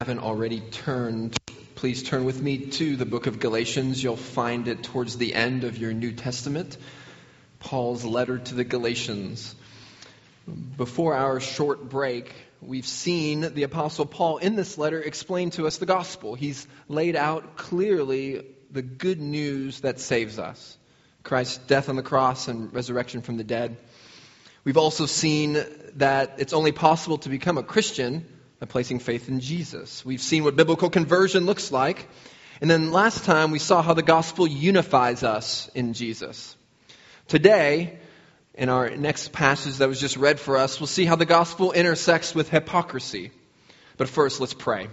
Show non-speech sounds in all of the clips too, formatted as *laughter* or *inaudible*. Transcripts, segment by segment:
haven't already turned, please turn with me to the book of Galatians. You'll find it towards the end of your New Testament, Paul's letter to the Galatians. Before our short break, we've seen the Apostle Paul in this letter explain to us the gospel. He's laid out clearly the good news that saves us Christ's death on the cross and resurrection from the dead. We've also seen that it's only possible to become a Christian by placing faith in Jesus. We've seen what biblical conversion looks like. And then last time we saw how the gospel unifies us in Jesus. Today, in our next passage that was just read for us, we'll see how the gospel intersects with hypocrisy. But first, let's pray.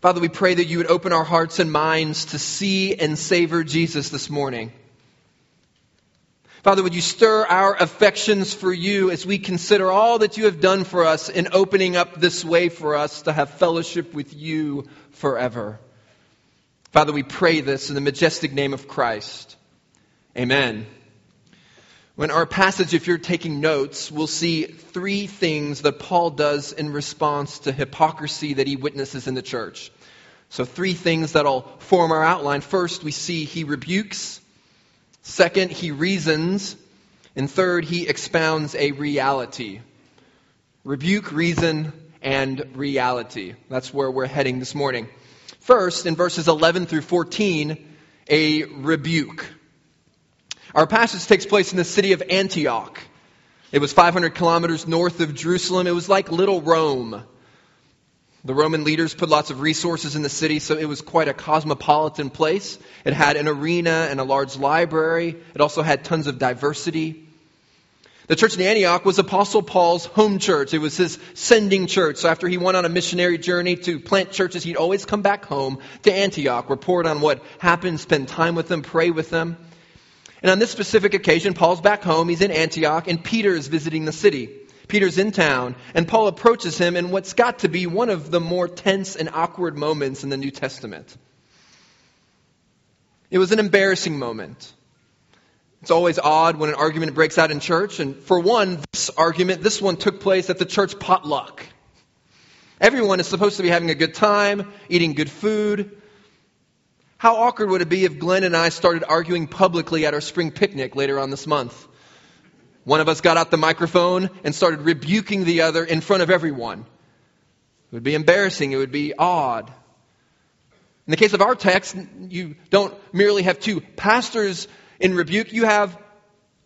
Father, we pray that you would open our hearts and minds to see and savor Jesus this morning. Father, would you stir our affections for you as we consider all that you have done for us in opening up this way for us to have fellowship with you forever. Father, we pray this in the majestic name of Christ. Amen. When our passage, if you're taking notes, we'll see three things that Paul does in response to hypocrisy that he witnesses in the church. So, three things that'll form our outline. First, we see he rebukes. Second, he reasons. And third, he expounds a reality. Rebuke, reason, and reality. That's where we're heading this morning. First, in verses 11 through 14, a rebuke. Our passage takes place in the city of Antioch. It was 500 kilometers north of Jerusalem. It was like little Rome. The Roman leaders put lots of resources in the city, so it was quite a cosmopolitan place. It had an arena and a large library. It also had tons of diversity. The church in Antioch was Apostle Paul's home church. It was his sending church. So after he went on a missionary journey to plant churches, he'd always come back home to Antioch, report on what happened, spend time with them, pray with them. And on this specific occasion, Paul's back home. He's in Antioch, and Peter is visiting the city. Peter's in town, and Paul approaches him in what's got to be one of the more tense and awkward moments in the New Testament. It was an embarrassing moment. It's always odd when an argument breaks out in church, and for one, this argument, this one took place at the church potluck. Everyone is supposed to be having a good time, eating good food. How awkward would it be if Glenn and I started arguing publicly at our spring picnic later on this month? One of us got out the microphone and started rebuking the other in front of everyone. It would be embarrassing. It would be odd. In the case of our text, you don't merely have two pastors in rebuke, you have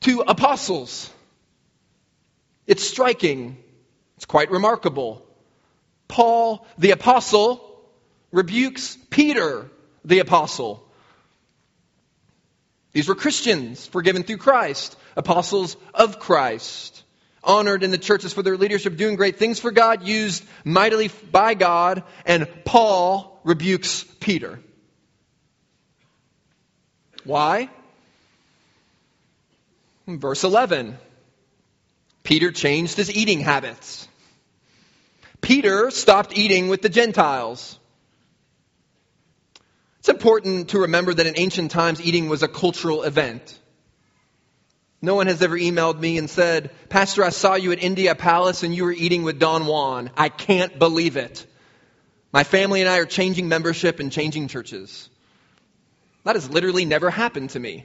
two apostles. It's striking. It's quite remarkable. Paul, the apostle, rebukes Peter, the apostle. These were Christians forgiven through Christ, apostles of Christ, honored in the churches for their leadership, doing great things for God, used mightily by God, and Paul rebukes Peter. Why? Verse 11, Peter changed his eating habits. Peter stopped eating with the Gentiles. It's important to remember that in ancient times, eating was a cultural event. No one has ever emailed me and said, Pastor, I saw you at India Palace and you were eating with Don Juan. I can't believe it. My family and I are changing membership and changing churches. That has literally never happened to me.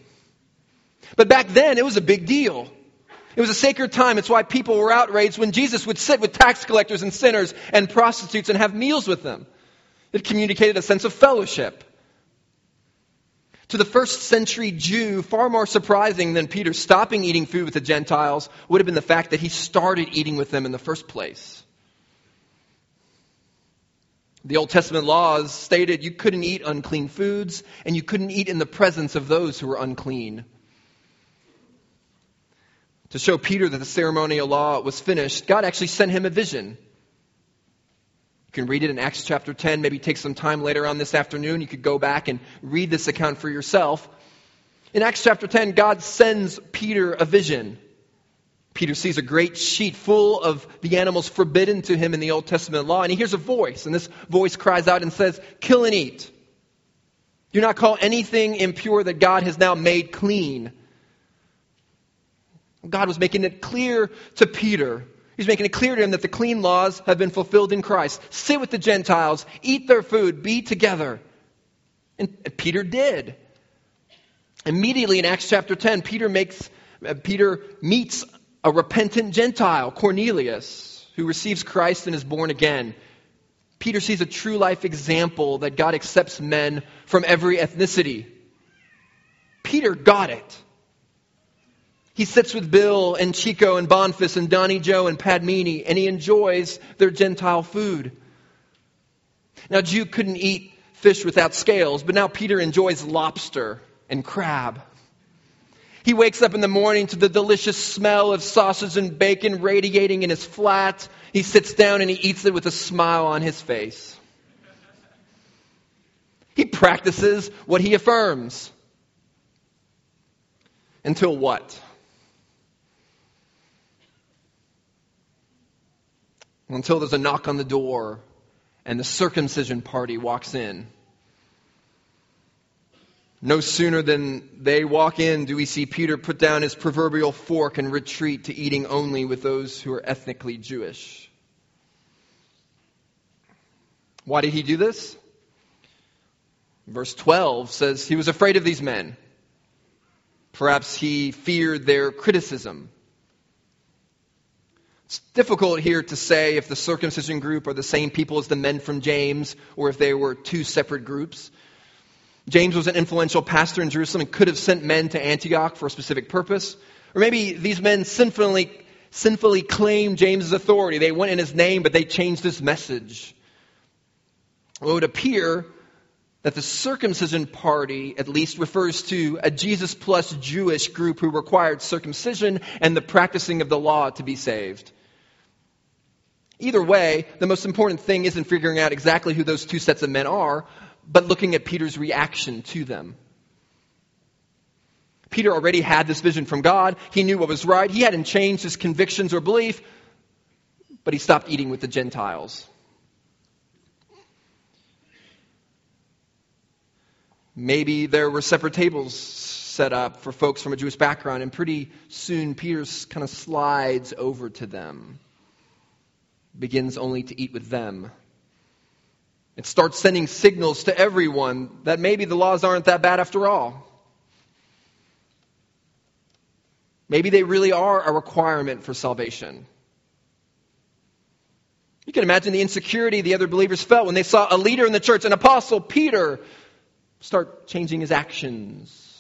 But back then, it was a big deal. It was a sacred time. It's why people were outraged when Jesus would sit with tax collectors and sinners and prostitutes and have meals with them. It communicated a sense of fellowship. To the first century Jew, far more surprising than Peter stopping eating food with the Gentiles would have been the fact that he started eating with them in the first place. The Old Testament laws stated you couldn't eat unclean foods and you couldn't eat in the presence of those who were unclean. To show Peter that the ceremonial law was finished, God actually sent him a vision. You can read it in Acts chapter 10. Maybe take some time later on this afternoon. You could go back and read this account for yourself. In Acts chapter 10, God sends Peter a vision. Peter sees a great sheet full of the animals forbidden to him in the Old Testament law, and he hears a voice, and this voice cries out and says, Kill and eat. Do not call anything impure that God has now made clean. God was making it clear to Peter He's making it clear to him that the clean laws have been fulfilled in Christ. Sit with the Gentiles, eat their food, be together. And Peter did. Immediately in Acts chapter 10, Peter makes uh, Peter meets a repentant Gentile, Cornelius, who receives Christ and is born again. Peter sees a true life example that God accepts men from every ethnicity. Peter got it. He sits with Bill and Chico and Bonfis and Donnie Joe and Padmini, and he enjoys their Gentile food. Now, Jew couldn't eat fish without scales, but now Peter enjoys lobster and crab. He wakes up in the morning to the delicious smell of sausage and bacon radiating in his flat. He sits down and he eats it with a smile on his face. He practices what he affirms. Until what? Until there's a knock on the door and the circumcision party walks in. No sooner than they walk in do we see Peter put down his proverbial fork and retreat to eating only with those who are ethnically Jewish. Why did he do this? Verse 12 says he was afraid of these men. Perhaps he feared their criticism. It's difficult here to say if the circumcision group are the same people as the men from James or if they were two separate groups. James was an influential pastor in Jerusalem and could have sent men to Antioch for a specific purpose. Or maybe these men sinfully, sinfully claimed James's authority. They went in his name, but they changed his message. Well, it would appear that the circumcision party at least refers to a Jesus plus Jewish group who required circumcision and the practicing of the law to be saved. Either way, the most important thing isn't figuring out exactly who those two sets of men are, but looking at Peter's reaction to them. Peter already had this vision from God. He knew what was right. He hadn't changed his convictions or belief, but he stopped eating with the Gentiles. Maybe there were separate tables set up for folks from a Jewish background, and pretty soon Peter kind of slides over to them begins only to eat with them. It starts sending signals to everyone that maybe the laws aren't that bad after all. Maybe they really are a requirement for salvation. You can imagine the insecurity the other believers felt when they saw a leader in the church, an apostle, Peter, start changing his actions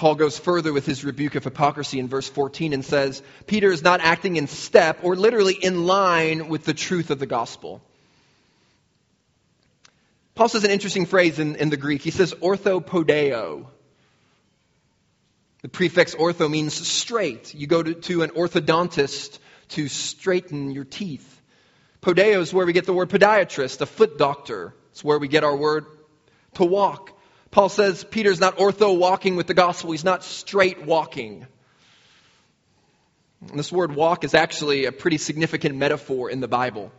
Paul goes further with his rebuke of hypocrisy in verse 14 and says, Peter is not acting in step or literally in line with the truth of the gospel. Paul says an interesting phrase in, in the Greek. He says orthopodeo. The prefix ortho means straight. You go to, to an orthodontist to straighten your teeth. Podeo is where we get the word podiatrist, a foot doctor. It's where we get our word to walk. Paul says Peter's not ortho walking with the gospel, he's not straight walking. And this word walk is actually a pretty significant metaphor in the Bible.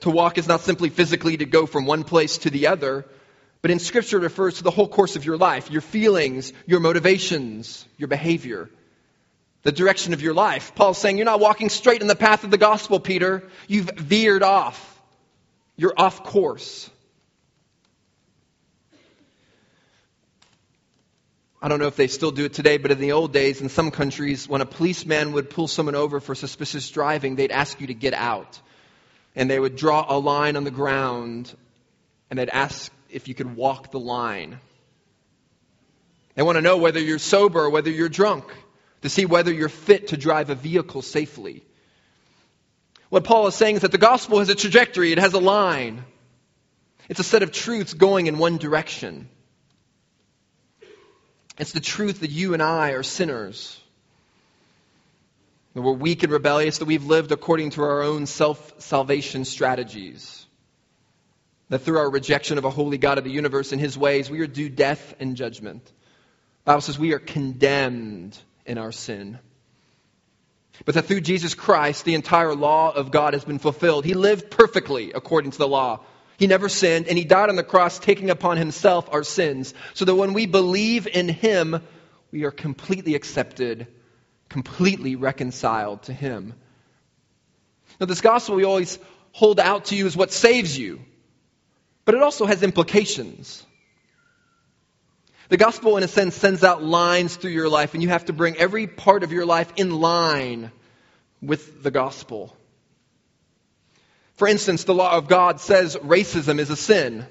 To walk is not simply physically to go from one place to the other, but in Scripture it refers to the whole course of your life, your feelings, your motivations, your behavior, the direction of your life. Paul's saying you're not walking straight in the path of the gospel, Peter. You've veered off. You're off course. I don't know if they still do it today, but in the old days, in some countries, when a policeman would pull someone over for suspicious driving, they'd ask you to get out. And they would draw a line on the ground, and they'd ask if you could walk the line. They want to know whether you're sober or whether you're drunk, to see whether you're fit to drive a vehicle safely. What Paul is saying is that the gospel has a trajectory, it has a line. It's a set of truths going in one direction. It's the truth that you and I are sinners. That we're weak and rebellious, that we've lived according to our own self salvation strategies. That through our rejection of a holy God of the universe and his ways, we are due death and judgment. The Bible says we are condemned in our sin. But that through Jesus Christ, the entire law of God has been fulfilled. He lived perfectly according to the law. He never sinned, and he died on the cross, taking upon himself our sins, so that when we believe in him, we are completely accepted, completely reconciled to Him. Now, this gospel we always hold out to you is what saves you, but it also has implications. The gospel, in a sense, sends out lines through your life, and you have to bring every part of your life in line with the gospel. For instance, the law of God says racism is a sin.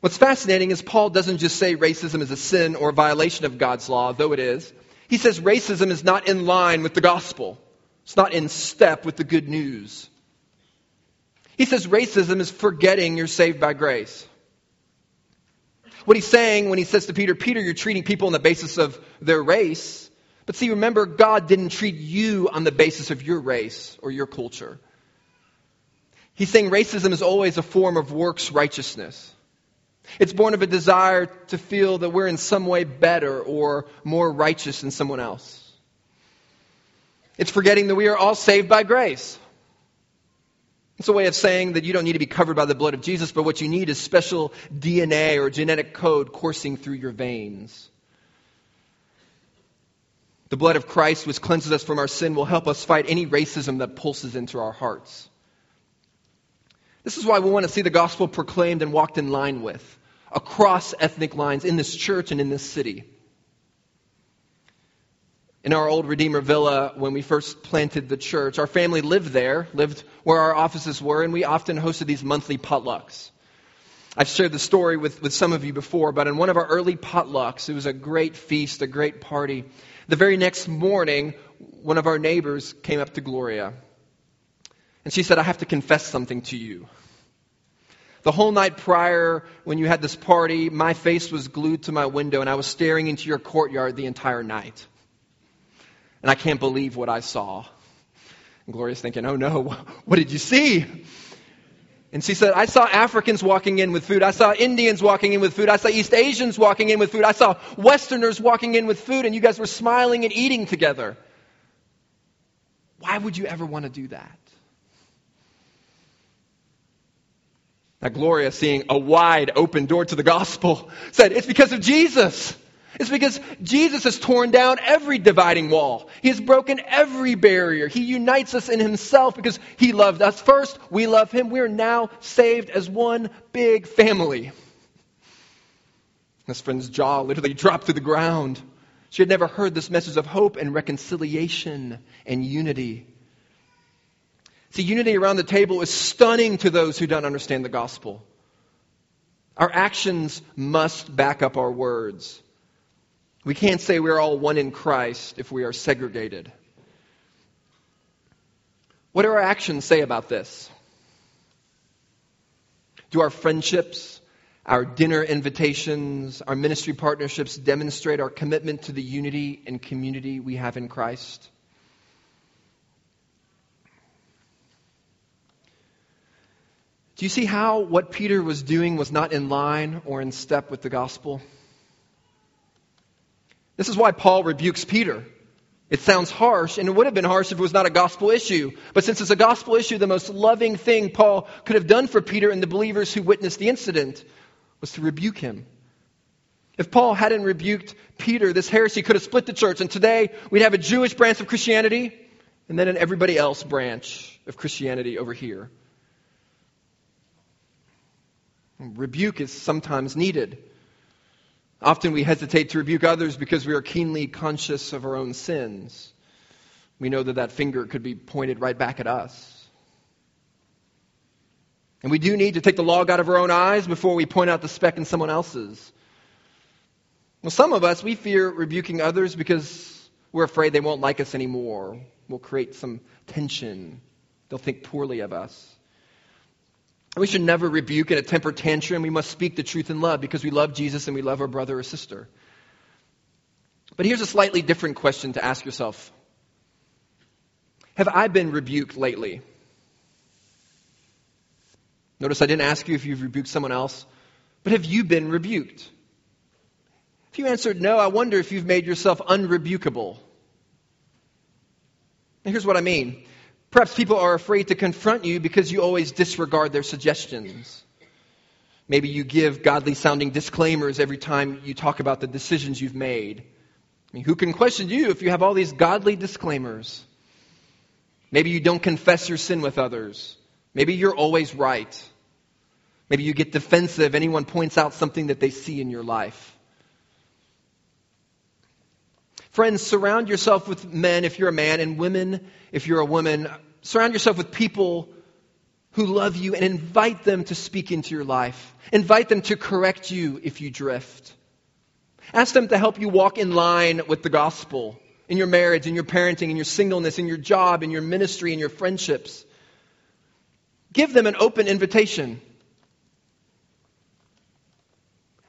What's fascinating is Paul doesn't just say racism is a sin or a violation of God's law, though it is. He says racism is not in line with the gospel. It's not in step with the good news. He says racism is forgetting you're saved by grace. What he's saying when he says to Peter, Peter, you're treating people on the basis of their race. But see, remember, God didn't treat you on the basis of your race or your culture. He's saying racism is always a form of works righteousness. It's born of a desire to feel that we're in some way better or more righteous than someone else. It's forgetting that we are all saved by grace. It's a way of saying that you don't need to be covered by the blood of Jesus, but what you need is special DNA or genetic code coursing through your veins. The blood of Christ, which cleanses us from our sin, will help us fight any racism that pulses into our hearts. This is why we want to see the gospel proclaimed and walked in line with across ethnic lines in this church and in this city. In our old Redeemer Villa, when we first planted the church, our family lived there, lived where our offices were, and we often hosted these monthly potlucks. I've shared the story with, with some of you before, but in one of our early potlucks, it was a great feast, a great party. The very next morning, one of our neighbors came up to Gloria, and she said, I have to confess something to you. The whole night prior, when you had this party, my face was glued to my window and I was staring into your courtyard the entire night. And I can't believe what I saw. And Gloria's thinking, oh no, *laughs* what did you see? And she said, I saw Africans walking in with food. I saw Indians walking in with food. I saw East Asians walking in with food. I saw Westerners walking in with food, and you guys were smiling and eating together. Why would you ever want to do that? Now, Gloria, seeing a wide open door to the gospel, said, It's because of Jesus. It's because Jesus has torn down every dividing wall. He has broken every barrier. He unites us in Himself because He loved us first. We love Him. We are now saved as one big family. This friend's jaw literally dropped to the ground. She had never heard this message of hope and reconciliation and unity. See, unity around the table is stunning to those who don't understand the gospel. Our actions must back up our words. We can't say we're all one in Christ if we are segregated. What do our actions say about this? Do our friendships, our dinner invitations, our ministry partnerships demonstrate our commitment to the unity and community we have in Christ? Do you see how what Peter was doing was not in line or in step with the gospel? This is why Paul rebukes Peter. It sounds harsh, and it would have been harsh if it was not a gospel issue. But since it's a gospel issue, the most loving thing Paul could have done for Peter and the believers who witnessed the incident was to rebuke him. If Paul hadn't rebuked Peter, this heresy could have split the church, and today we'd have a Jewish branch of Christianity and then an everybody else branch of Christianity over here. Rebuke is sometimes needed. Often we hesitate to rebuke others because we are keenly conscious of our own sins. We know that that finger could be pointed right back at us. And we do need to take the log out of our own eyes before we point out the speck in someone else's. Well, some of us, we fear rebuking others because we're afraid they won't like us anymore. We'll create some tension. They'll think poorly of us. We should never rebuke in a temper tantrum. We must speak the truth in love because we love Jesus and we love our brother or sister. But here's a slightly different question to ask yourself Have I been rebuked lately? Notice I didn't ask you if you've rebuked someone else, but have you been rebuked? If you answered no, I wonder if you've made yourself unrebukable. Here's what I mean Perhaps people are afraid to confront you because you always disregard their suggestions. Maybe you give godly sounding disclaimers every time you talk about the decisions you've made. I mean, who can question you if you have all these godly disclaimers? Maybe you don't confess your sin with others. Maybe you're always right. Maybe you get defensive. Anyone points out something that they see in your life. Friends, surround yourself with men if you're a man, and women if you're a woman. Surround yourself with people who love you and invite them to speak into your life. Invite them to correct you if you drift. Ask them to help you walk in line with the gospel in your marriage, in your parenting, in your singleness, in your job, in your ministry, in your friendships. Give them an open invitation.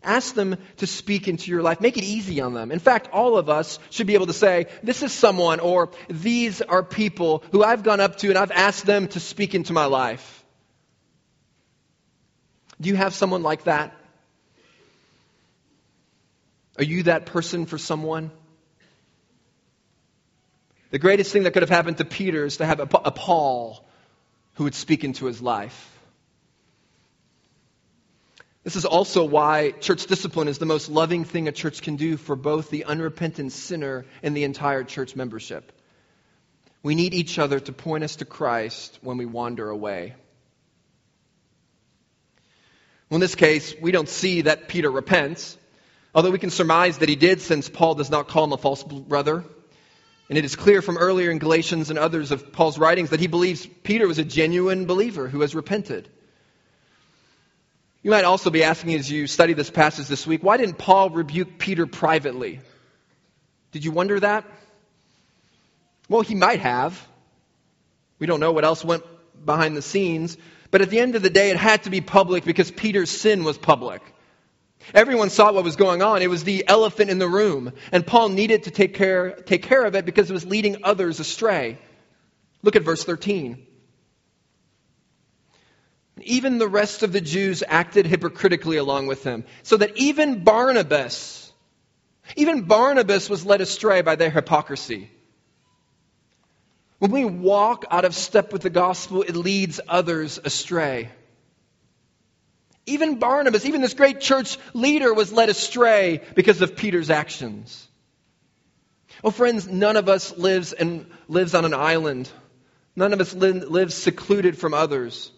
Ask them to speak into your life. Make it easy on them. In fact, all of us should be able to say, This is someone, or these are people who I've gone up to and I've asked them to speak into my life. Do you have someone like that? Are you that person for someone? The greatest thing that could have happened to Peter is to have a, a Paul who would speak into his life. This is also why church discipline is the most loving thing a church can do for both the unrepentant sinner and the entire church membership. We need each other to point us to Christ when we wander away. Well, in this case, we don't see that Peter repents, although we can surmise that he did since Paul does not call him a false brother. And it is clear from earlier in Galatians and others of Paul's writings that he believes Peter was a genuine believer who has repented. You might also be asking as you study this passage this week, why didn't Paul rebuke Peter privately? Did you wonder that? Well, he might have. We don't know what else went behind the scenes. But at the end of the day, it had to be public because Peter's sin was public. Everyone saw what was going on. It was the elephant in the room. And Paul needed to take care, take care of it because it was leading others astray. Look at verse 13. Even the rest of the Jews acted hypocritically along with him, so that even Barnabas, even Barnabas was led astray by their hypocrisy. When we walk out of step with the gospel, it leads others astray. Even Barnabas, even this great church leader, was led astray because of Peter's actions. Oh, friends, none of us lives and lives on an island. None of us li- lives secluded from others.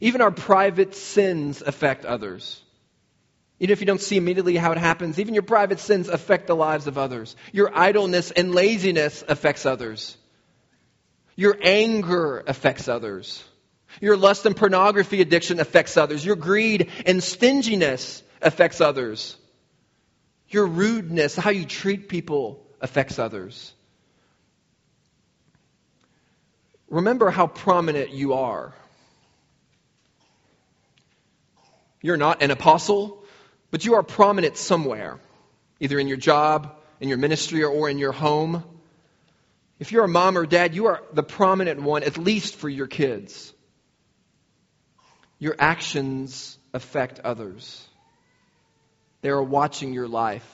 Even our private sins affect others. Even if you don't see immediately how it happens, even your private sins affect the lives of others. Your idleness and laziness affects others. Your anger affects others. Your lust and pornography addiction affects others. Your greed and stinginess affects others. Your rudeness, how you treat people, affects others. Remember how prominent you are. You're not an apostle, but you are prominent somewhere, either in your job, in your ministry, or in your home. If you're a mom or dad, you are the prominent one, at least for your kids. Your actions affect others, they are watching your life.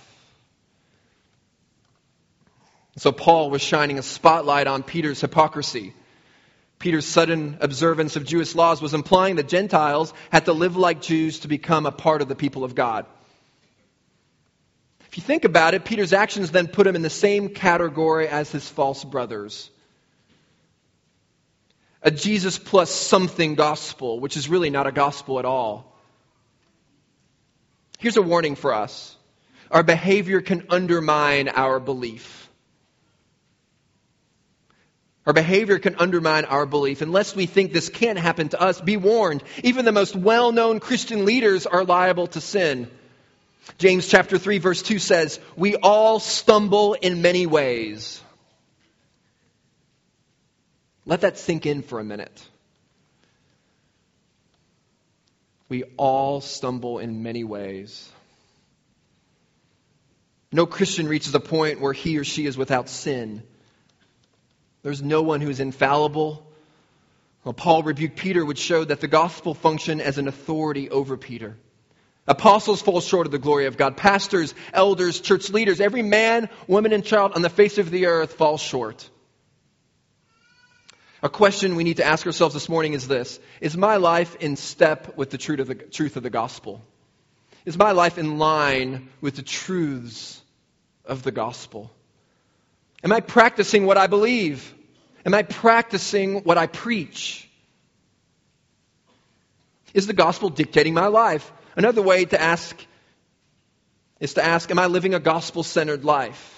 So Paul was shining a spotlight on Peter's hypocrisy. Peter's sudden observance of Jewish laws was implying that Gentiles had to live like Jews to become a part of the people of God. If you think about it, Peter's actions then put him in the same category as his false brothers. A Jesus plus something gospel, which is really not a gospel at all. Here's a warning for us our behavior can undermine our belief. Our behavior can undermine our belief. Unless we think this can't happen to us, be warned. Even the most well known Christian leaders are liable to sin. James chapter 3 verse 2 says, We all stumble in many ways. Let that sink in for a minute. We all stumble in many ways. No Christian reaches a point where he or she is without sin. There's no one who's infallible. Well, Paul rebuked Peter, which showed that the gospel functioned as an authority over Peter. Apostles fall short of the glory of God. Pastors, elders, church leaders, every man, woman, and child on the face of the earth falls short. A question we need to ask ourselves this morning is this Is my life in step with the truth of the, truth of the gospel? Is my life in line with the truths of the gospel? Am I practicing what I believe? Am I practicing what I preach? Is the gospel dictating my life? Another way to ask is to ask, Am I living a gospel centered life?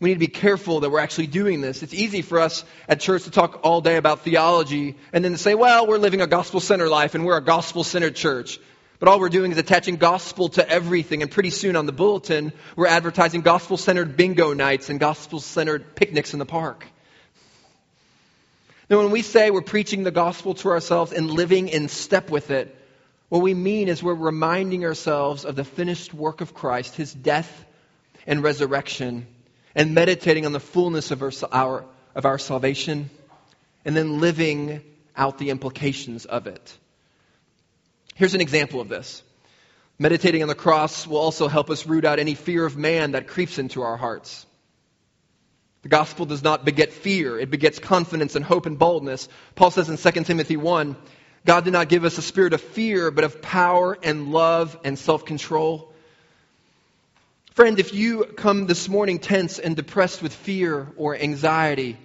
We need to be careful that we're actually doing this. It's easy for us at church to talk all day about theology and then to say, well, we're living a gospel centered life and we're a gospel centered church. But all we're doing is attaching gospel to everything. And pretty soon on the bulletin, we're advertising gospel centered bingo nights and gospel centered picnics in the park. Now, when we say we're preaching the gospel to ourselves and living in step with it, what we mean is we're reminding ourselves of the finished work of Christ, his death and resurrection, and meditating on the fullness of our, of our salvation, and then living out the implications of it. Here's an example of this. Meditating on the cross will also help us root out any fear of man that creeps into our hearts. The gospel does not beget fear, it begets confidence and hope and boldness. Paul says in 2 Timothy 1 God did not give us a spirit of fear, but of power and love and self control. Friend, if you come this morning tense and depressed with fear or anxiety,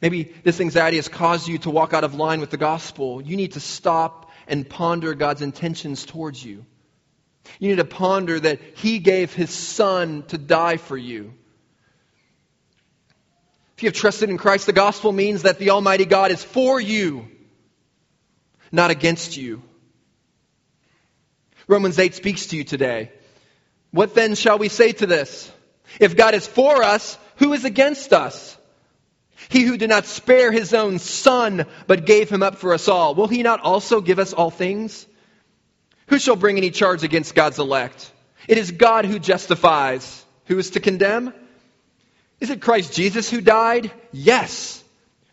maybe this anxiety has caused you to walk out of line with the gospel, you need to stop and ponder God's intentions towards you. You need to ponder that He gave His Son to die for you. If you have trusted in Christ, the gospel means that the Almighty God is for you, not against you. Romans 8 speaks to you today. What then shall we say to this? If God is for us, who is against us? He who did not spare his own son, but gave him up for us all, will he not also give us all things? Who shall bring any charge against God's elect? It is God who justifies. Who is to condemn? Is it Christ Jesus who died? Yes.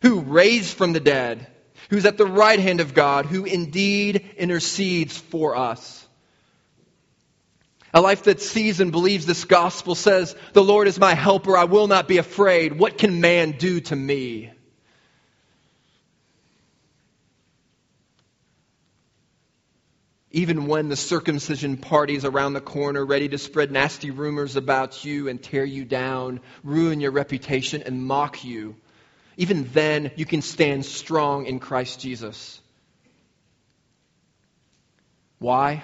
Who raised from the dead? Who's at the right hand of God, who indeed intercedes for us? A life that sees and believes this gospel says, The Lord is my helper. I will not be afraid. What can man do to me? Even when the circumcision party is around the corner, ready to spread nasty rumors about you and tear you down, ruin your reputation, and mock you, even then you can stand strong in Christ Jesus. Why?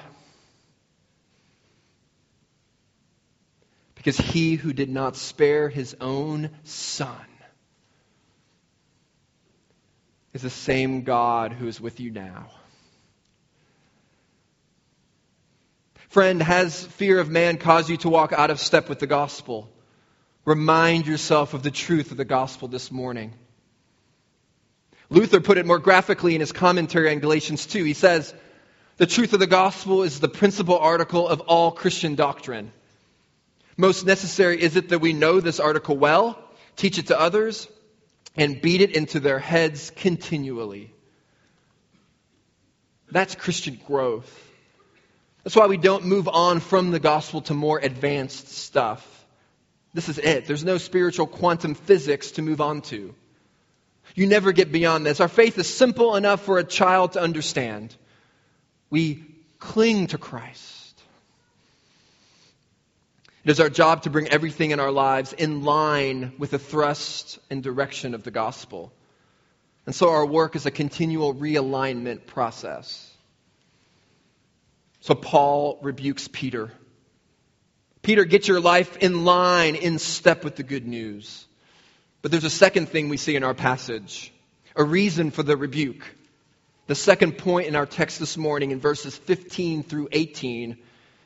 Because he who did not spare his own son is the same God who is with you now. Friend, has fear of man caused you to walk out of step with the gospel? Remind yourself of the truth of the gospel this morning. Luther put it more graphically in his commentary on Galatians 2. He says, The truth of the gospel is the principal article of all Christian doctrine. Most necessary is it that we know this article well, teach it to others, and beat it into their heads continually. That's Christian growth. That's why we don't move on from the gospel to more advanced stuff. This is it. There's no spiritual quantum physics to move on to. You never get beyond this. Our faith is simple enough for a child to understand. We cling to Christ. It is our job to bring everything in our lives in line with the thrust and direction of the gospel. And so our work is a continual realignment process. So Paul rebukes Peter. Peter, get your life in line, in step with the good news. But there's a second thing we see in our passage a reason for the rebuke. The second point in our text this morning in verses 15 through 18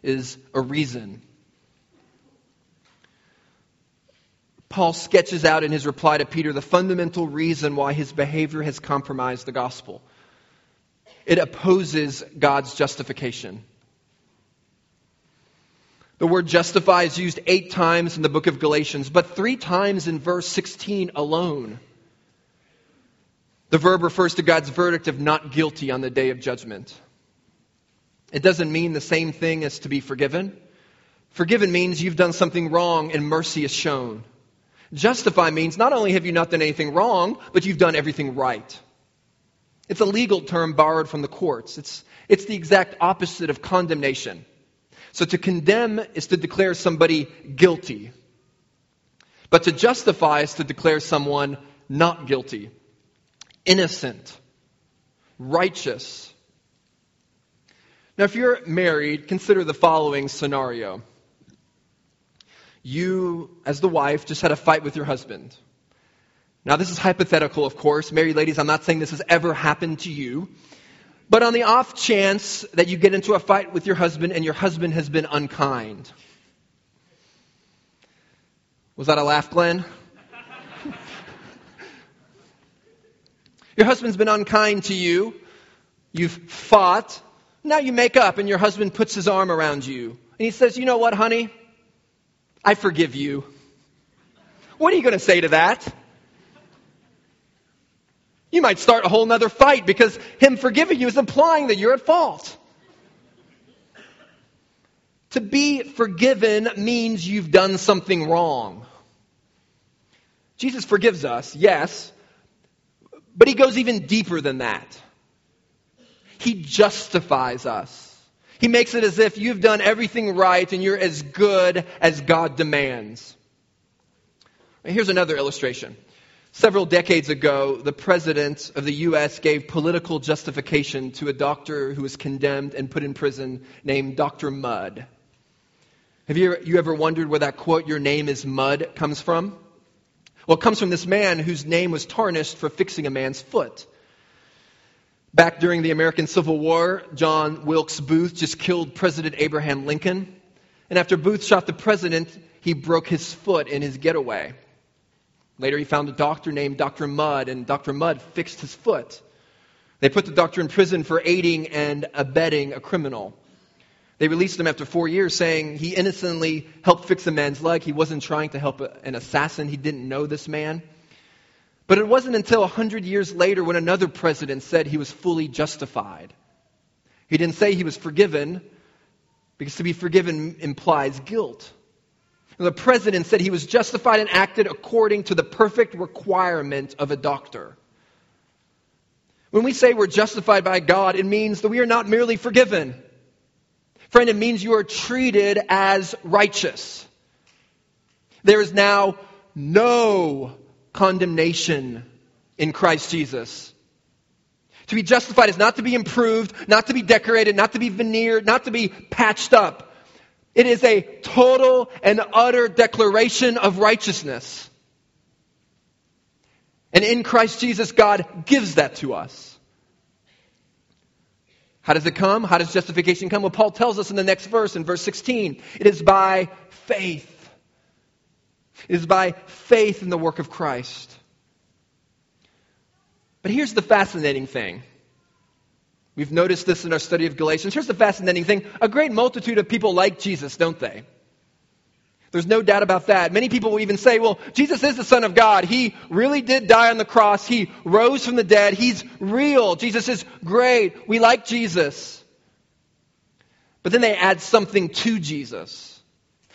is a reason. Paul sketches out in his reply to Peter the fundamental reason why his behavior has compromised the gospel. It opposes God's justification. The word justify is used eight times in the book of Galatians, but three times in verse 16 alone. The verb refers to God's verdict of not guilty on the day of judgment. It doesn't mean the same thing as to be forgiven. Forgiven means you've done something wrong and mercy is shown. Justify means not only have you not done anything wrong, but you've done everything right. It's a legal term borrowed from the courts. It's, it's the exact opposite of condemnation. So to condemn is to declare somebody guilty. But to justify is to declare someone not guilty, innocent, righteous. Now, if you're married, consider the following scenario. You, as the wife, just had a fight with your husband. Now, this is hypothetical, of course. Married ladies, I'm not saying this has ever happened to you. But on the off chance that you get into a fight with your husband and your husband has been unkind. Was that a laugh, Glenn? *laughs* your husband's been unkind to you. You've fought. Now you make up and your husband puts his arm around you. And he says, You know what, honey? I forgive you. What are you going to say to that? You might start a whole nother fight because him forgiving you is implying that you're at fault. To be forgiven means you've done something wrong. Jesus forgives us, yes, but he goes even deeper than that. He justifies us. He makes it as if you've done everything right and you're as good as God demands. Here's another illustration. Several decades ago, the president of the U.S. gave political justification to a doctor who was condemned and put in prison named Dr. Mudd. Have you, you ever wondered where that quote, your name is mud, comes from? Well, it comes from this man whose name was tarnished for fixing a man's foot. Back during the American Civil War, John Wilkes Booth just killed President Abraham Lincoln. And after Booth shot the president, he broke his foot in his getaway. Later, he found a doctor named Dr. Mudd, and Dr. Mudd fixed his foot. They put the doctor in prison for aiding and abetting a criminal. They released him after four years, saying he innocently helped fix a man's leg. He wasn't trying to help an assassin. He didn't know this man. But it wasn't until a hundred years later when another president said he was fully justified. He didn't say he was forgiven, because to be forgiven implies guilt. The president said he was justified and acted according to the perfect requirement of a doctor. When we say we're justified by God, it means that we are not merely forgiven. Friend, it means you are treated as righteous. There is now no condemnation in Christ Jesus. To be justified is not to be improved, not to be decorated, not to be veneered, not to be patched up. It is a total and utter declaration of righteousness. And in Christ Jesus, God gives that to us. How does it come? How does justification come? Well, Paul tells us in the next verse, in verse 16, it is by faith. It is by faith in the work of Christ. But here's the fascinating thing We've noticed this in our study of Galatians. Here's the fascinating thing a great multitude of people like Jesus, don't they? There's no doubt about that. Many people will even say, well, Jesus is the Son of God. He really did die on the cross. He rose from the dead. He's real. Jesus is great. We like Jesus. But then they add something to Jesus.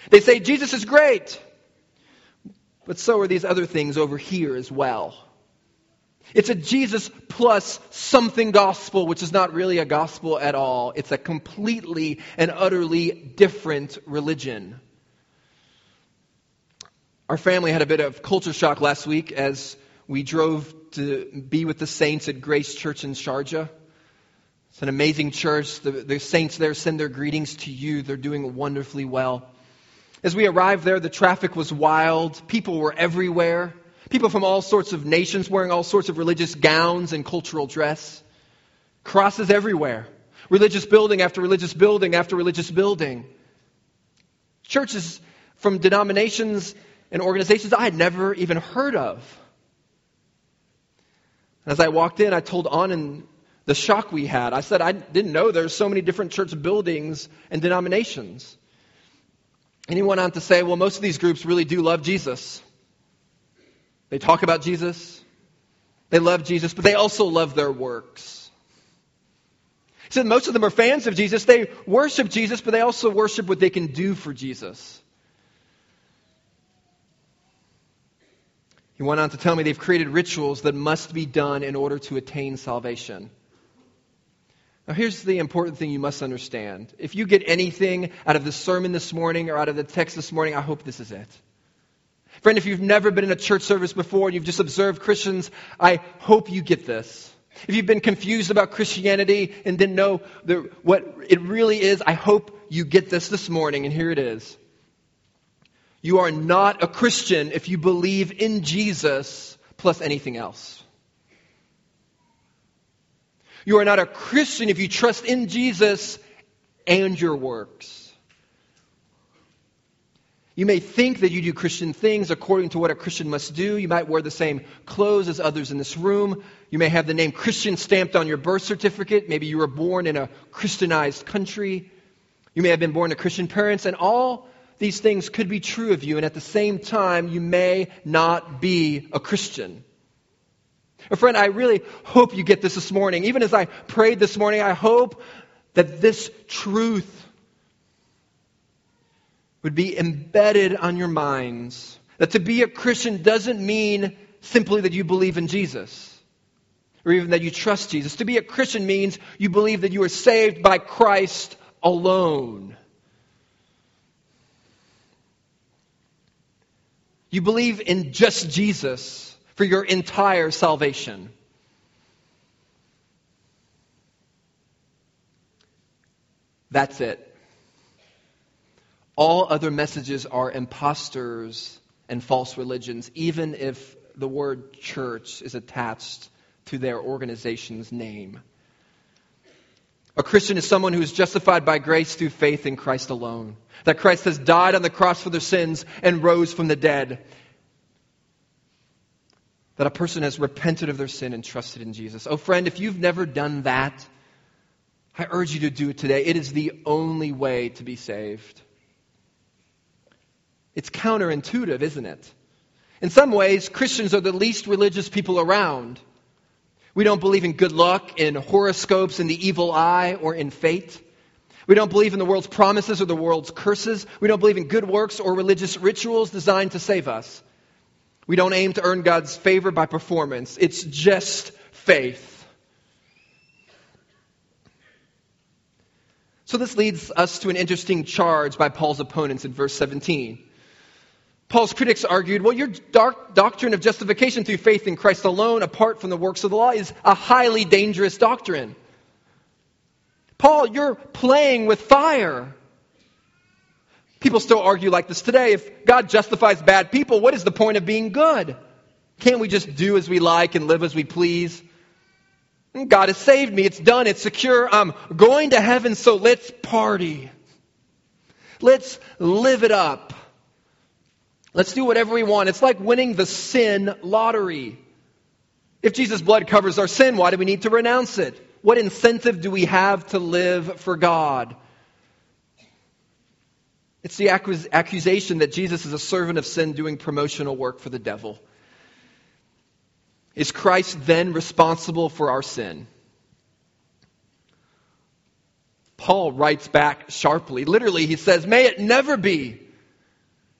They say, Jesus is great. But so are these other things over here as well. It's a Jesus plus something gospel, which is not really a gospel at all. It's a completely and utterly different religion. Our family had a bit of culture shock last week as we drove to be with the saints at Grace Church in Sharjah. It's an amazing church. The, the saints there send their greetings to you. They're doing wonderfully well. As we arrived there, the traffic was wild. People were everywhere. People from all sorts of nations wearing all sorts of religious gowns and cultural dress. Crosses everywhere. Religious building after religious building after religious building. Churches from denominations and organizations I had never even heard of. As I walked in, I told Anand the shock we had. I said, I didn't know there's so many different church buildings and denominations. And he went on to say, well, most of these groups really do love Jesus. They talk about Jesus. They love Jesus, but they also love their works. He said most of them are fans of Jesus. They worship Jesus, but they also worship what they can do for Jesus. He went on to tell me they've created rituals that must be done in order to attain salvation. Now, here's the important thing you must understand. If you get anything out of the sermon this morning or out of the text this morning, I hope this is it. Friend, if you've never been in a church service before and you've just observed Christians, I hope you get this. If you've been confused about Christianity and didn't know the, what it really is, I hope you get this this morning, and here it is. You are not a Christian if you believe in Jesus plus anything else. You are not a Christian if you trust in Jesus and your works. You may think that you do Christian things according to what a Christian must do. You might wear the same clothes as others in this room. You may have the name Christian stamped on your birth certificate. Maybe you were born in a Christianized country. You may have been born to Christian parents, and all these things could be true of you, and at the same time, you may not be a Christian. A friend, I really hope you get this this morning. Even as I prayed this morning, I hope that this truth would be embedded on your minds. That to be a Christian doesn't mean simply that you believe in Jesus or even that you trust Jesus. To be a Christian means you believe that you are saved by Christ alone. You believe in just Jesus for your entire salvation. That's it. All other messages are imposters and false religions, even if the word church is attached to their organization's name. A Christian is someone who is justified by grace through faith in Christ alone. That Christ has died on the cross for their sins and rose from the dead. That a person has repented of their sin and trusted in Jesus. Oh, friend, if you've never done that, I urge you to do it today. It is the only way to be saved. It's counterintuitive, isn't it? In some ways, Christians are the least religious people around. We don't believe in good luck, in horoscopes, in the evil eye, or in fate. We don't believe in the world's promises or the world's curses. We don't believe in good works or religious rituals designed to save us. We don't aim to earn God's favor by performance. It's just faith. So this leads us to an interesting charge by Paul's opponents in verse 17. Paul's critics argued, well, your doctrine of justification through faith in Christ alone, apart from the works of the law, is a highly dangerous doctrine. Paul, you're playing with fire. People still argue like this today. If God justifies bad people, what is the point of being good? Can't we just do as we like and live as we please? God has saved me. It's done. It's secure. I'm going to heaven, so let's party. Let's live it up. Let's do whatever we want. It's like winning the sin lottery. If Jesus' blood covers our sin, why do we need to renounce it? What incentive do we have to live for God? It's the accusation that Jesus is a servant of sin doing promotional work for the devil. Is Christ then responsible for our sin? Paul writes back sharply. Literally, he says, May it never be.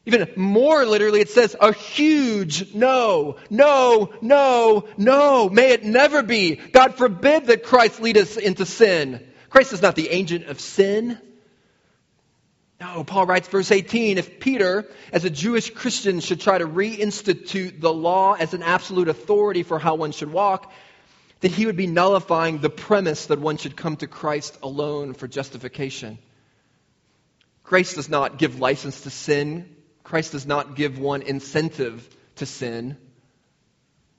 Even more literally, it says a huge no, no, no, no. May it never be. God forbid that Christ lead us into sin. Christ is not the agent of sin. No, Paul writes, verse 18 if Peter, as a Jewish Christian, should try to reinstitute the law as an absolute authority for how one should walk, then he would be nullifying the premise that one should come to Christ alone for justification. Grace does not give license to sin. Christ does not give one incentive to sin.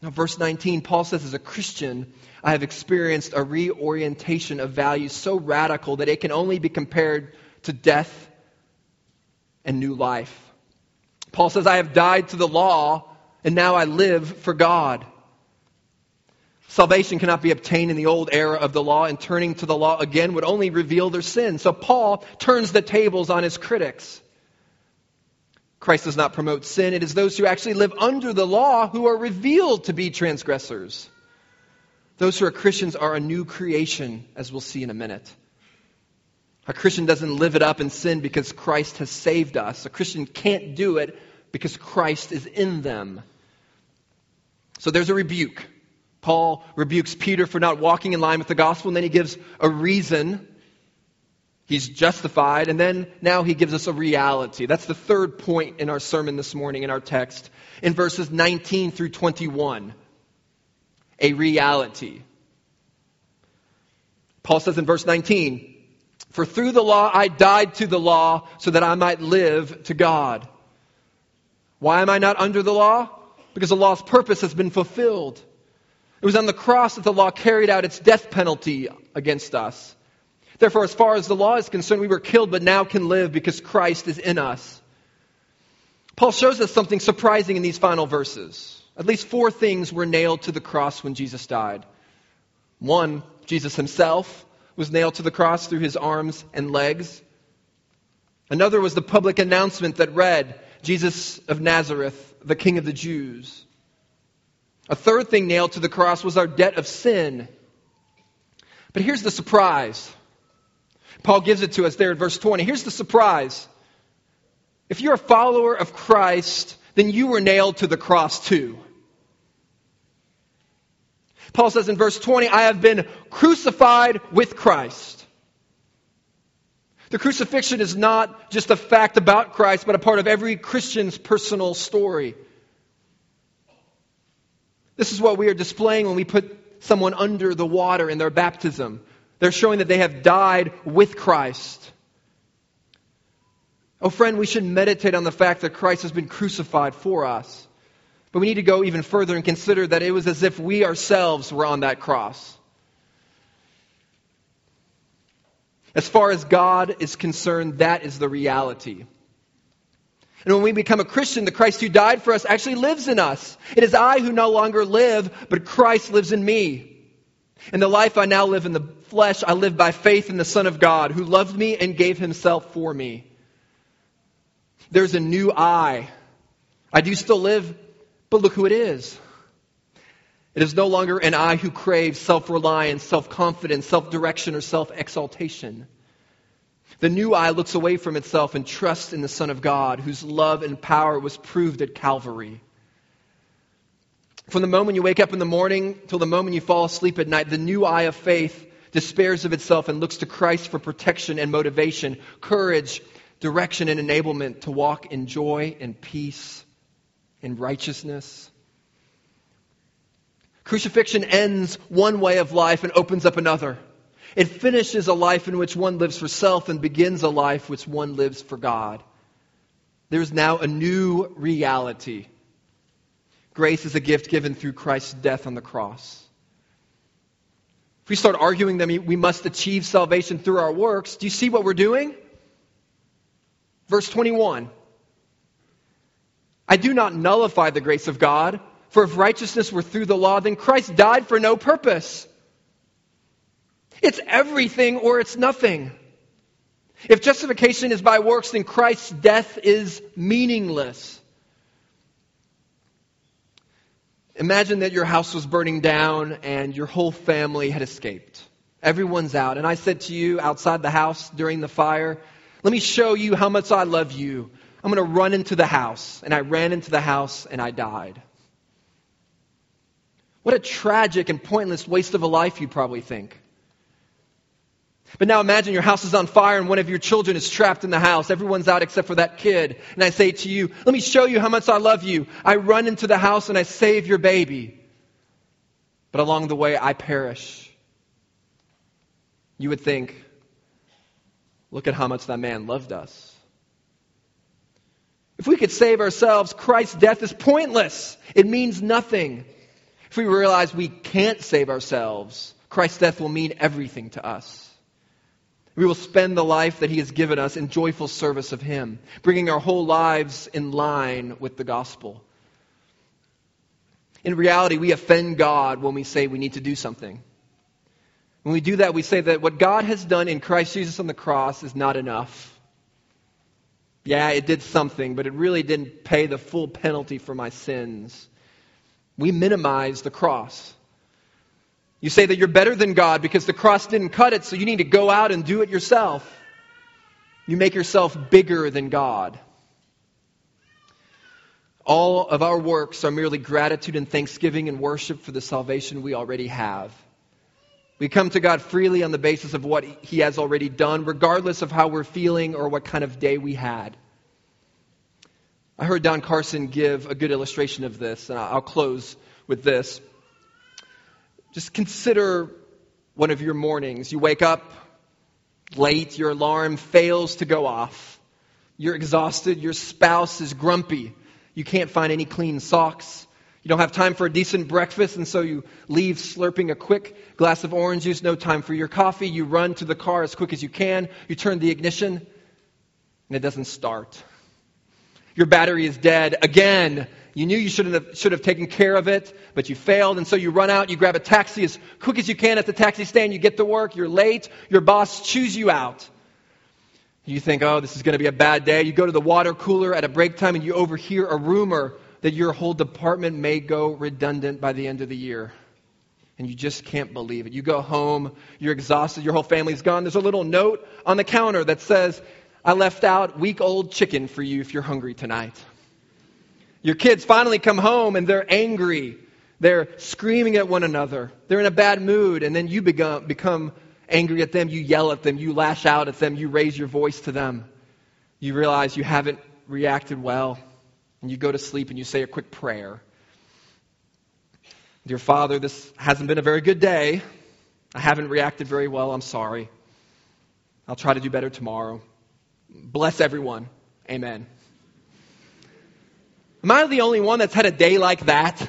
Now, verse 19, Paul says, as a Christian, I have experienced a reorientation of values so radical that it can only be compared to death and new life. Paul says, I have died to the law, and now I live for God. Salvation cannot be obtained in the old era of the law, and turning to the law again would only reveal their sin. So Paul turns the tables on his critics. Christ does not promote sin. It is those who actually live under the law who are revealed to be transgressors. Those who are Christians are a new creation, as we'll see in a minute. A Christian doesn't live it up in sin because Christ has saved us. A Christian can't do it because Christ is in them. So there's a rebuke. Paul rebukes Peter for not walking in line with the gospel, and then he gives a reason. He's justified, and then now he gives us a reality. That's the third point in our sermon this morning in our text, in verses 19 through 21. A reality. Paul says in verse 19, For through the law I died to the law so that I might live to God. Why am I not under the law? Because the law's purpose has been fulfilled. It was on the cross that the law carried out its death penalty against us. Therefore, as far as the law is concerned, we were killed but now can live because Christ is in us. Paul shows us something surprising in these final verses. At least four things were nailed to the cross when Jesus died. One, Jesus himself was nailed to the cross through his arms and legs. Another was the public announcement that read, Jesus of Nazareth, the King of the Jews. A third thing nailed to the cross was our debt of sin. But here's the surprise. Paul gives it to us there in verse 20. Here's the surprise. If you're a follower of Christ, then you were nailed to the cross too. Paul says in verse 20, I have been crucified with Christ. The crucifixion is not just a fact about Christ, but a part of every Christian's personal story. This is what we are displaying when we put someone under the water in their baptism. They're showing that they have died with Christ. Oh, friend, we should meditate on the fact that Christ has been crucified for us. But we need to go even further and consider that it was as if we ourselves were on that cross. As far as God is concerned, that is the reality. And when we become a Christian, the Christ who died for us actually lives in us. It is I who no longer live, but Christ lives in me. In the life I now live in the flesh, I live by faith in the Son of God, who loved me and gave himself for me. There's a new I. I do still live, but look who it is. It is no longer an I who craves self reliance, self confidence, self direction, or self exaltation. The new I looks away from itself and trusts in the Son of God, whose love and power was proved at Calvary. From the moment you wake up in the morning till the moment you fall asleep at night, the new I of faith despairs of itself and looks to Christ for protection and motivation, courage, direction, and enablement to walk in joy and peace righteousness. Crucifixion ends one way of life and opens up another. It finishes a life in which one lives for self and begins a life which one lives for God. There is now a new reality. Grace is a gift given through Christ's death on the cross. If we start arguing that we must achieve salvation through our works, do you see what we're doing? Verse 21. I do not nullify the grace of God, for if righteousness were through the law, then Christ died for no purpose. It's everything or it's nothing. If justification is by works, then Christ's death is meaningless. Imagine that your house was burning down and your whole family had escaped. Everyone's out. And I said to you outside the house during the fire, Let me show you how much I love you. I'm going to run into the house. And I ran into the house and I died. What a tragic and pointless waste of a life, you probably think. But now imagine your house is on fire and one of your children is trapped in the house. Everyone's out except for that kid. And I say to you, let me show you how much I love you. I run into the house and I save your baby. But along the way, I perish. You would think, look at how much that man loved us. If we could save ourselves, Christ's death is pointless. It means nothing. If we realize we can't save ourselves, Christ's death will mean everything to us. We will spend the life that He has given us in joyful service of Him, bringing our whole lives in line with the gospel. In reality, we offend God when we say we need to do something. When we do that, we say that what God has done in Christ Jesus on the cross is not enough. Yeah, it did something, but it really didn't pay the full penalty for my sins. We minimize the cross. You say that you're better than God because the cross didn't cut it, so you need to go out and do it yourself. You make yourself bigger than God. All of our works are merely gratitude and thanksgiving and worship for the salvation we already have. We come to God freely on the basis of what He has already done, regardless of how we're feeling or what kind of day we had. I heard Don Carson give a good illustration of this, and I'll close with this. Just consider one of your mornings. You wake up late, your alarm fails to go off. You're exhausted, your spouse is grumpy. You can't find any clean socks. You don't have time for a decent breakfast, and so you leave slurping a quick glass of orange juice, no time for your coffee. You run to the car as quick as you can. You turn the ignition, and it doesn't start. Your battery is dead again. You knew you should have, should have taken care of it, but you failed, and so you run out, you grab a taxi as quick as you can at the taxi stand, you get to work, you're late, your boss chews you out. You think, oh, this is going to be a bad day. You go to the water cooler at a break time and you overhear a rumor that your whole department may go redundant by the end of the year. And you just can't believe it. You go home, you're exhausted, your whole family's gone. There's a little note on the counter that says, I left out week old chicken for you if you're hungry tonight. Your kids finally come home and they're angry. They're screaming at one another. They're in a bad mood, and then you become, become angry at them, you yell at them, you lash out at them, you raise your voice to them. You realize you haven't reacted well, and you go to sleep and you say a quick prayer. Dear Father, this hasn't been a very good day. I haven't reacted very well. I'm sorry. I'll try to do better tomorrow. Bless everyone. Amen. Am I the only one that's had a day like that?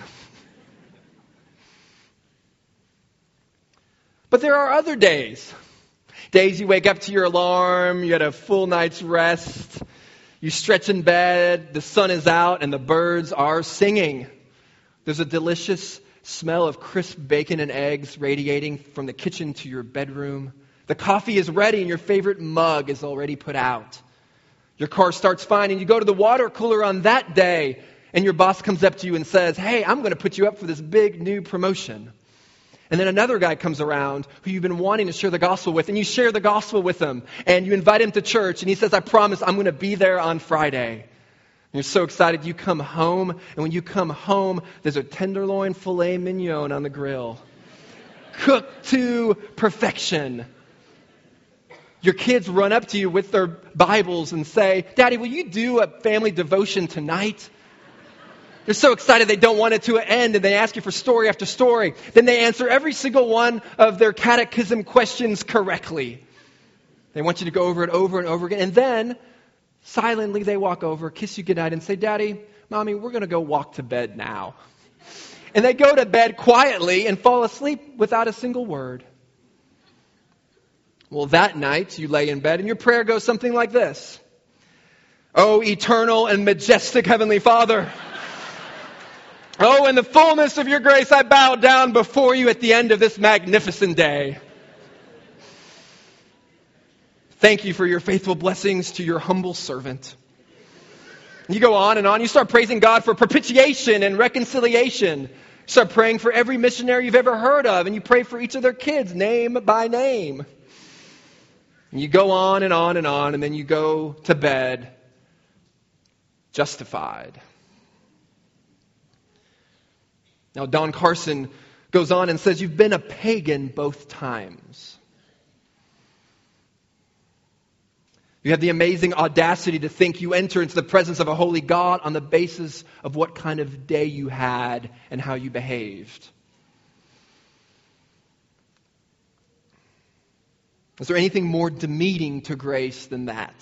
But there are other days. Days you wake up to your alarm, you had a full night's rest, you stretch in bed, the sun is out, and the birds are singing. There's a delicious smell of crisp bacon and eggs radiating from the kitchen to your bedroom. The coffee is ready, and your favorite mug is already put out. Your car starts fine, and you go to the water cooler on that day, and your boss comes up to you and says, Hey, I'm going to put you up for this big new promotion. And then another guy comes around who you've been wanting to share the gospel with, and you share the gospel with him, and you invite him to church, and he says, I promise I'm going to be there on Friday. And you're so excited. You come home, and when you come home, there's a tenderloin filet mignon on the grill, cooked to perfection. Your kids run up to you with their Bibles and say, Daddy, will you do a family devotion tonight? They're so excited they don't want it to end and they ask you for story after story. Then they answer every single one of their catechism questions correctly. They want you to go over it over and over again. And then silently they walk over, kiss you goodnight, and say, Daddy, Mommy, we're going to go walk to bed now. And they go to bed quietly and fall asleep without a single word. Well, that night you lay in bed and your prayer goes something like this Oh, eternal and majestic Heavenly Father. Oh, in the fullness of your grace, I bow down before you at the end of this magnificent day. Thank you for your faithful blessings to your humble servant. You go on and on. You start praising God for propitiation and reconciliation. You start praying for every missionary you've ever heard of, and you pray for each of their kids, name by name. And you go on and on and on, and then you go to bed justified. Now, Don Carson goes on and says, You've been a pagan both times. You have the amazing audacity to think you enter into the presence of a holy God on the basis of what kind of day you had and how you behaved. Is there anything more demeaning to grace than that?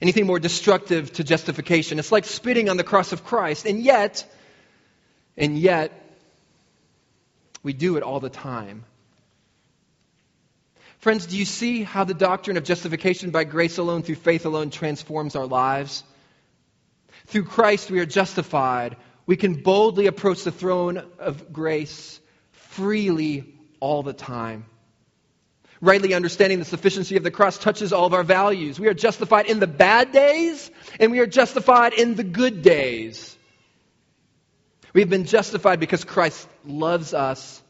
Anything more destructive to justification? It's like spitting on the cross of Christ. And yet, and yet, we do it all the time. Friends, do you see how the doctrine of justification by grace alone, through faith alone, transforms our lives? Through Christ, we are justified. We can boldly approach the throne of grace freely all the time. Rightly understanding the sufficiency of the cross touches all of our values. We are justified in the bad days, and we are justified in the good days. We've been justified because Christ loves us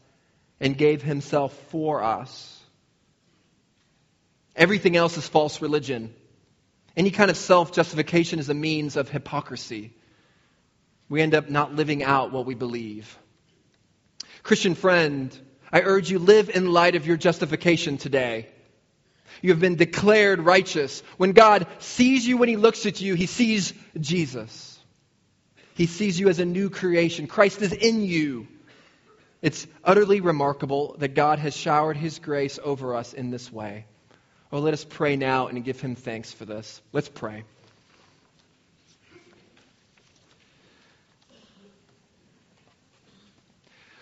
and gave himself for us. Everything else is false religion. Any kind of self justification is a means of hypocrisy. we end up not living out what we believe. Christian friend, I urge you, live in light of your justification today. You have been declared righteous. When God sees you, when He looks at you, He sees Jesus. He sees you as a new creation. Christ is in you. It's utterly remarkable that God has showered His grace over us in this way. Oh, let us pray now and give Him thanks for this. Let's pray.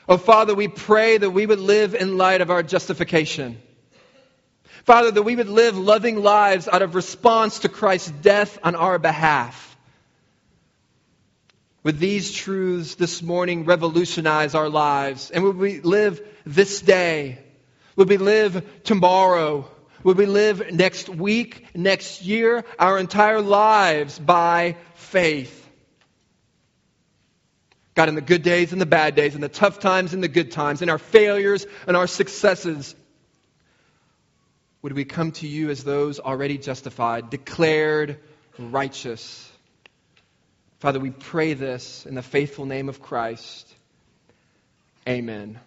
Oh, Father, we pray that we would live in light of our justification. Father, that we would live loving lives out of response to Christ's death on our behalf. Would these truths this morning revolutionize our lives? And would we live this day? Would we live tomorrow? Would we live next week, next year, our entire lives by faith? God, in the good days and the bad days, in the tough times and the good times, in our failures and our successes, would we come to you as those already justified, declared righteous? Father, we pray this in the faithful name of Christ. Amen.